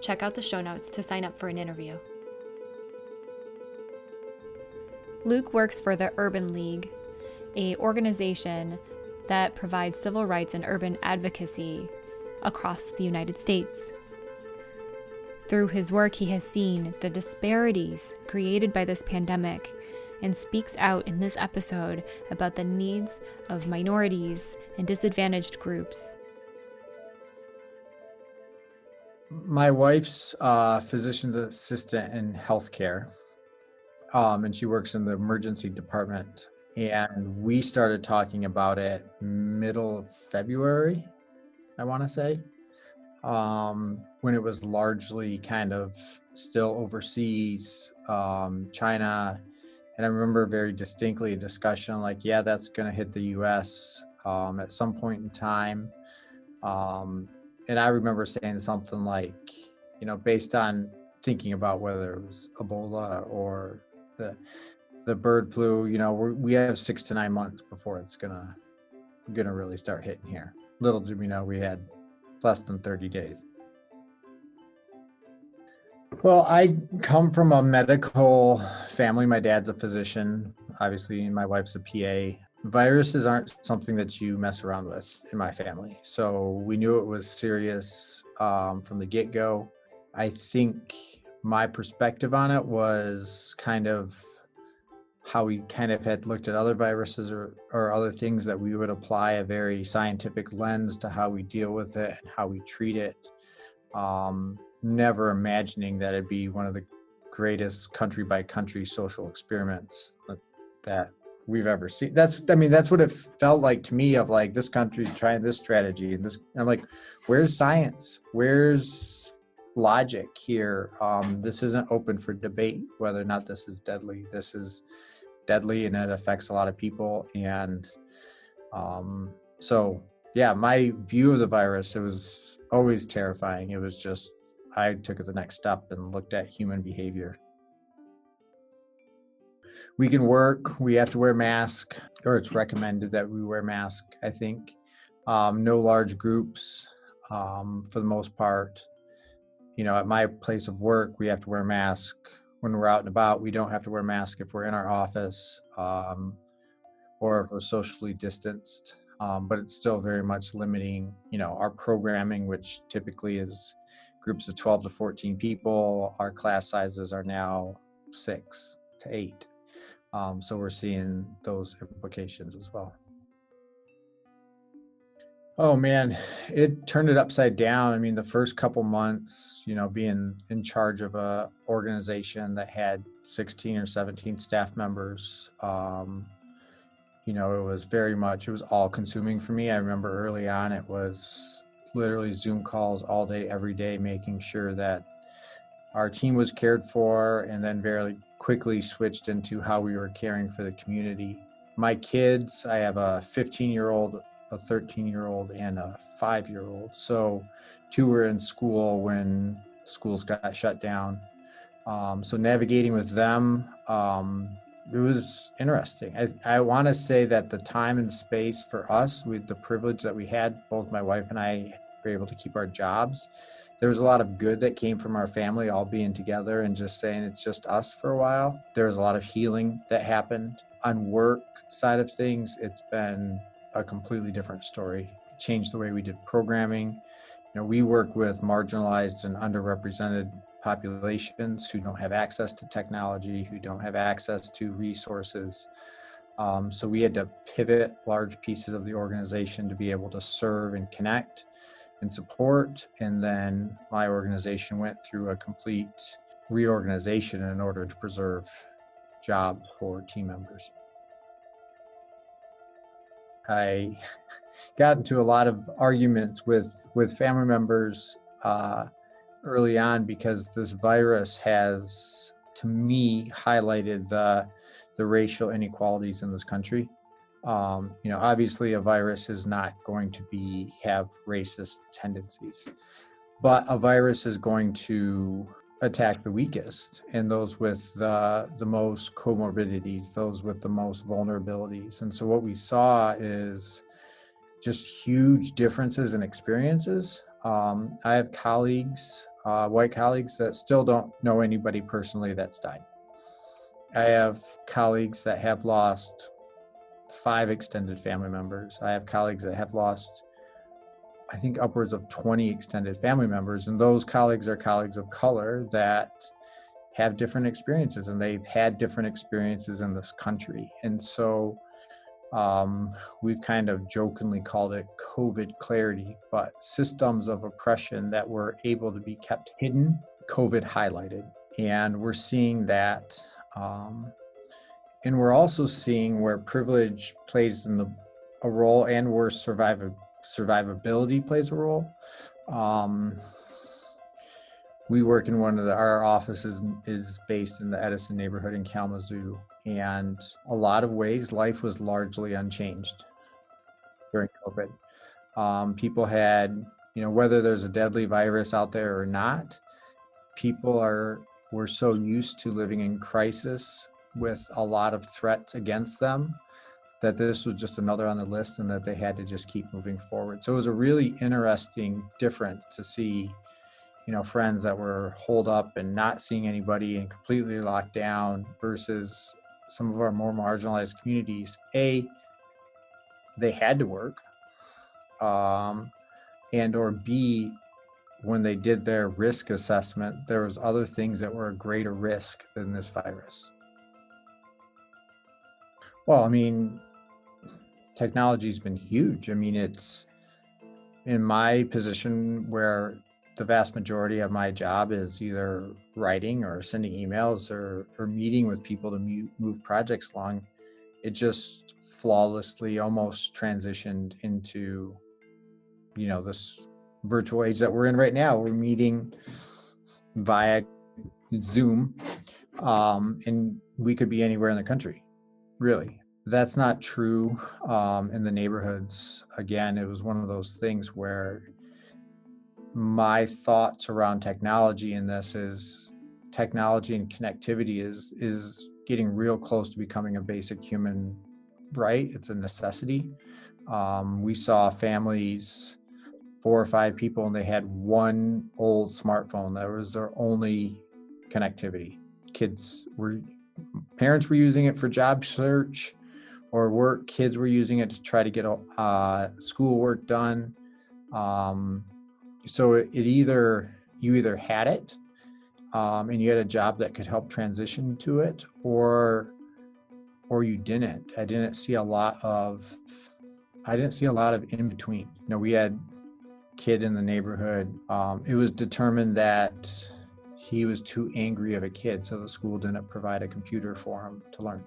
check out the show notes to sign up for an interview. Luke works for the Urban League, a organization that provides civil rights and urban advocacy across the United States. Through his work, he has seen the disparities created by this pandemic and speaks out in this episode about the needs of minorities and disadvantaged groups. My wife's uh, physician's assistant in healthcare, um, and she works in the emergency department. And we started talking about it middle of February, I want to say, um, when it was largely kind of still overseas, um, China, and I remember very distinctly a discussion like, yeah, that's going to hit the US um, at some point in time. Um, and I remember saying something like, you know, based on thinking about whether it was Ebola or the the bird flu, you know, we have six to nine months before it's gonna gonna really start hitting here. Little did we know we had less than 30 days. Well, I come from a medical family. My dad's a physician, obviously, my wife's a PA. Viruses aren't something that you mess around with in my family. So we knew it was serious um, from the get go. I think my perspective on it was kind of how we kind of had looked at other viruses or, or other things that we would apply a very scientific lens to how we deal with it and how we treat it. Um, never imagining that it'd be one of the greatest country by country social experiments that we've ever seen. That's I mean that's what it felt like to me of like this country's trying this strategy and this I'm like where's science? Where's logic here? Um, this isn't open for debate whether or not this is deadly. This is deadly and it affects a lot of people and um, so yeah, my view of the virus it was always terrifying. It was just I took it the next step and looked at human behavior. We can work, we have to wear mask, or it's recommended that we wear mask, I think. Um, no large groups um, for the most part. You know, at my place of work, we have to wear mask when we're out and about. We don't have to wear mask if we're in our office um, or if we're socially distanced. Um, but it's still very much limiting, you know, our programming, which typically is groups of 12 to 14 people. Our class sizes are now six to eight. Um, so we're seeing those implications as well. Oh man, it turned it upside down. I mean, the first couple months, you know, being in charge of a organization that had 16 or 17 staff members, um, you know, it was very much, it was all consuming for me. I remember early on, it was literally Zoom calls all day, every day, making sure that our team was cared for, and then very quickly switched into how we were caring for the community. My kids, I have a 15 year old, a 13 year old, and a five year old. So, two were in school when schools got shut down. Um, so, navigating with them, um, it was interesting. I, I want to say that the time and space for us, with the privilege that we had, both my wife and I were able to keep our jobs. There was a lot of good that came from our family all being together and just saying it's just us for a while. There was a lot of healing that happened. On work side of things, it's been a completely different story. It changed the way we did programming. You know, we work with marginalized and underrepresented populations who don't have access to technology, who don't have access to resources. Um, so we had to pivot large pieces of the organization to be able to serve and connect and support. And then my organization went through a complete reorganization in order to preserve jobs for team members. I got into a lot of arguments with with family members uh, early on because this virus has, to me, highlighted the the racial inequalities in this country. Um, you know, obviously, a virus is not going to be have racist tendencies, but a virus is going to attack the weakest and those with the the most comorbidities, those with the most vulnerabilities. And so, what we saw is just huge differences in experiences. Um, I have colleagues, uh, white colleagues, that still don't know anybody personally that's died. I have colleagues that have lost five extended family members. I have colleagues that have lost, I think, upwards of 20 extended family members. And those colleagues are colleagues of color that have different experiences and they've had different experiences in this country. And so um, we've kind of jokingly called it COVID clarity, but systems of oppression that were able to be kept hidden, COVID highlighted. And we're seeing that um, and we're also seeing where privilege plays in the a role and where surviv- survivability plays a role. Um, we work in one of the, our offices is based in the Edison neighborhood in Kalamazoo, and a lot of ways life was largely unchanged during COVID. Um, people had, you know, whether there's a deadly virus out there or not, people are were so used to living in crisis with a lot of threats against them that this was just another on the list and that they had to just keep moving forward. So it was a really interesting difference to see, you know, friends that were holed up and not seeing anybody and completely locked down versus some of our more marginalized communities. A, they had to work. Um, and or B, when they did their risk assessment, there was other things that were a greater risk than this virus. Well, I mean, technology's been huge. I mean, it's in my position where the vast majority of my job is either writing or sending emails or, or meeting with people to move projects along. It just flawlessly almost transitioned into, you know, this virtual age that we're in right now. We're meeting via Zoom, um, and we could be anywhere in the country, really. That's not true um, in the neighborhoods. Again, it was one of those things where my thoughts around technology in this is technology and connectivity is is getting real close to becoming a basic human right. It's a necessity. Um, we saw families four or five people and they had one old smartphone that was their only connectivity kids were parents were using it for job search or work kids were using it to try to get uh, school work done. Um, so it, it, either you either had it um, and you had a job that could help transition to it or or you didn't. I didn't see a lot of i didn't see a lot of in between. You know we had kid in the neighborhood. Um, it was determined that he was too angry of a kid, so the school didn't provide a computer for him to learn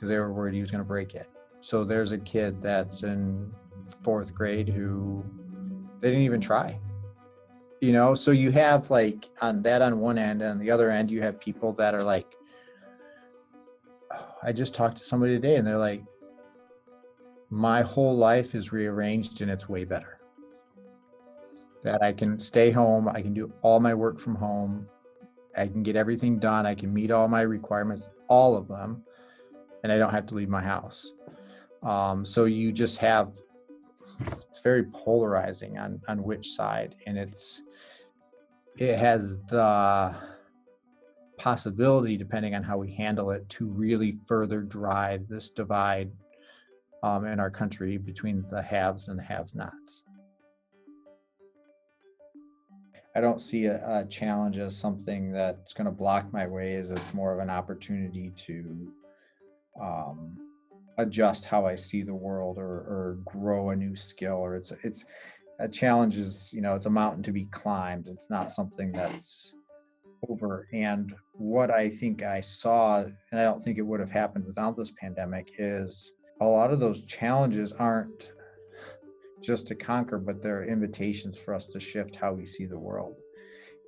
because they were worried he was going to break it. So there's a kid that's in fourth grade who they didn't even try. You know, so you have like on that on one end, and on the other end, you have people that are like, I just talked to somebody today, and they're like, my whole life is rearranged and it's way better that I can stay home, I can do all my work from home, I can get everything done, I can meet all my requirements, all of them, and I don't have to leave my house. Um, so you just have it's very polarizing on on which side, and it's it has the possibility, depending on how we handle it, to really further drive this divide um, in our country between the haves and the have-nots. I don't see a, a challenge as something that's going to block my way. As it's more of an opportunity to um, adjust how I see the world or, or grow a new skill. Or it's it's a challenge is you know it's a mountain to be climbed. It's not something that's over. And what I think I saw, and I don't think it would have happened without this pandemic, is a lot of those challenges aren't just to conquer, but they're invitations for us to shift how we see the world.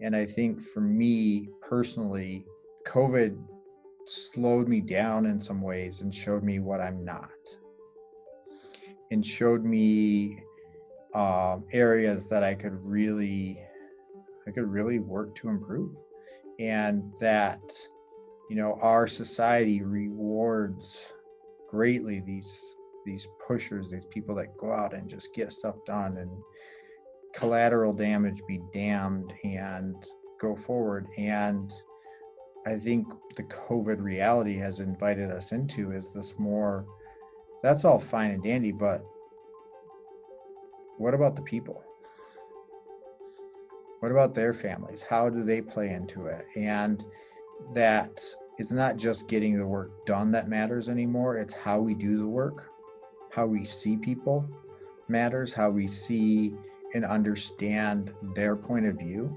And I think for me personally, COVID slowed me down in some ways and showed me what I'm not, and showed me uh, areas that I could really, I could really work to improve, and that, you know, our society rewards greatly these these pushers, these people that go out and just get stuff done and collateral damage be damned and go forward. And I think the COVID reality has invited us into is this more that's all fine and dandy, but what about the people? What about their families? How do they play into it? And that it's not just getting the work done that matters anymore, it's how we do the work how we see people matters, how we see and understand their point of view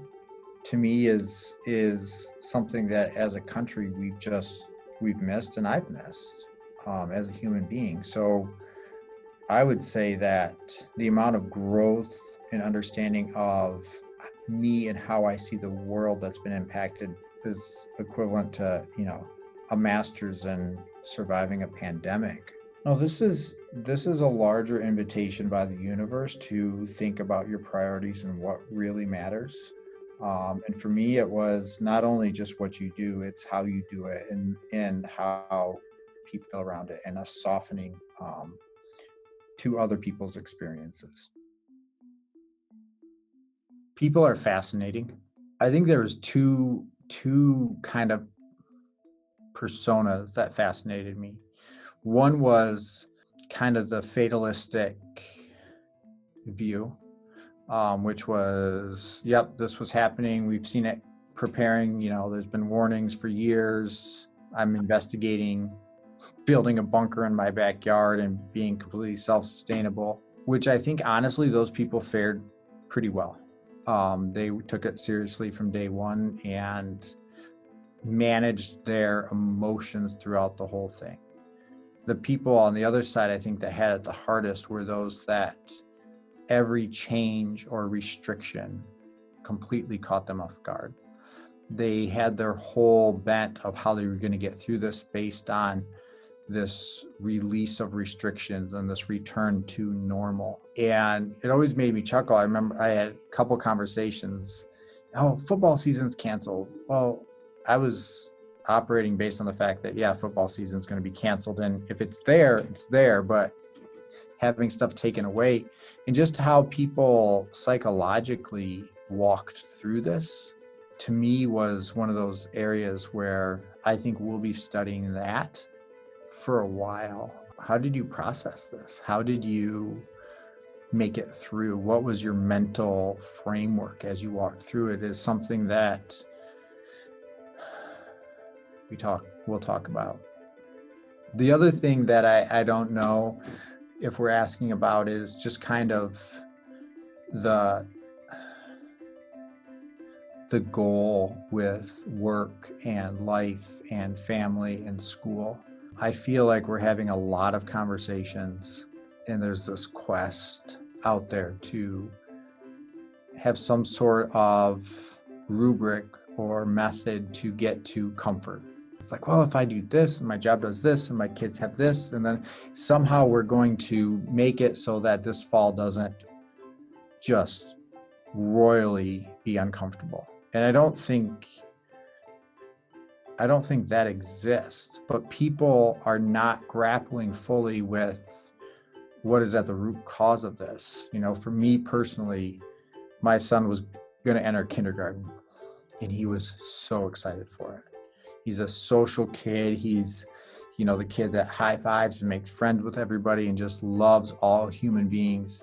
to me is is something that as a country we've just we've missed and I've missed um, as a human being. So I would say that the amount of growth and understanding of me and how I see the world that's been impacted is equivalent to you know a master's in surviving a pandemic no, this is this is a larger invitation by the universe to think about your priorities and what really matters. Um, and for me, it was not only just what you do; it's how you do it and and how people feel around it, and a softening um, to other people's experiences. People are fascinating. I think there was two two kind of personas that fascinated me one was kind of the fatalistic view, um, which was, yep, this was happening. We've seen it preparing. You know, there's been warnings for years. I'm investigating building a bunker in my backyard and being completely self sustainable, which I think honestly, those people fared pretty well. Um, they took it seriously from day one and managed their emotions throughout the whole thing the people on the other side, I think, that had it the hardest were those that every change or restriction completely caught them off guard. They had their whole bent of how they were going to get through this based on this release of restrictions and this return to normal. And it always made me chuckle. I remember I had a couple conversations. Oh, football season's canceled. Well, I was operating based on the fact that yeah, football season's going to be canceled, and if it's there, it's there. But having stuff taken away, and just how people psychologically walked through this, to me was one of those areas where I think we'll be studying that for a while. How did you process this? How did you make it through? What was your mental framework as you walked through it? Is something that we talk we'll talk about. The other thing that I, I don't know if we're asking about is just kind of the the goal with work and life and family and school. I feel like we're having a lot of conversations and there's this quest out there to have some sort of rubric or method to get to comfort it's like, well, if I do this and my job does this and my kids have this, and then somehow we're going to make it so that this fall doesn't just royally be uncomfortable. And I don't think I don't think that exists, but people are not grappling fully with what is at the root cause of this. You know, for me personally, my son was going to enter kindergarten and he was so excited for it he's a social kid he's you know the kid that high fives and makes friends with everybody and just loves all human beings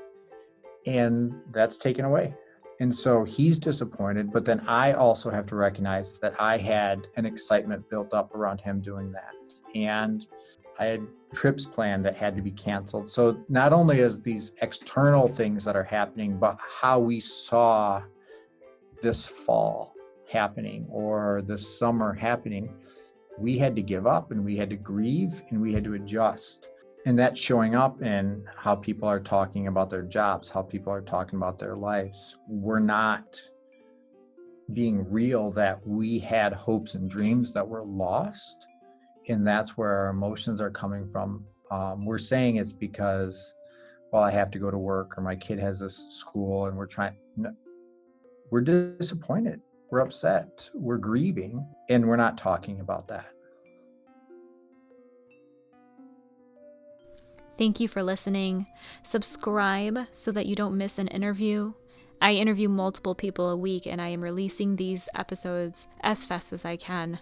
and that's taken away And so he's disappointed, but then I also have to recognize that I had an excitement built up around him doing that. And I had trips planned that had to be canceled. So not only is these external things that are happening, but how we saw this fall happening or the summer happening, we had to give up and we had to grieve and we had to adjust. And that's showing up in how people are talking about their jobs, how people are talking about their lives. We're not being real that we had hopes and dreams that were lost. And that's where our emotions are coming from. Um, we're saying it's because, well, I have to go to work or my kid has this school and we're trying. No, we're disappointed. We're upset. We're grieving. And we're not talking about that. Thank you for listening. Subscribe so that you don't miss an interview. I interview multiple people a week and I am releasing these episodes as fast as I can.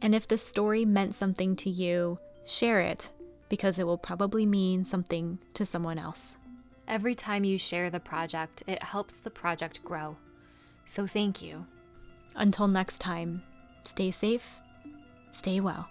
And if the story meant something to you, share it because it will probably mean something to someone else. Every time you share the project, it helps the project grow. So thank you. Until next time, stay safe, stay well.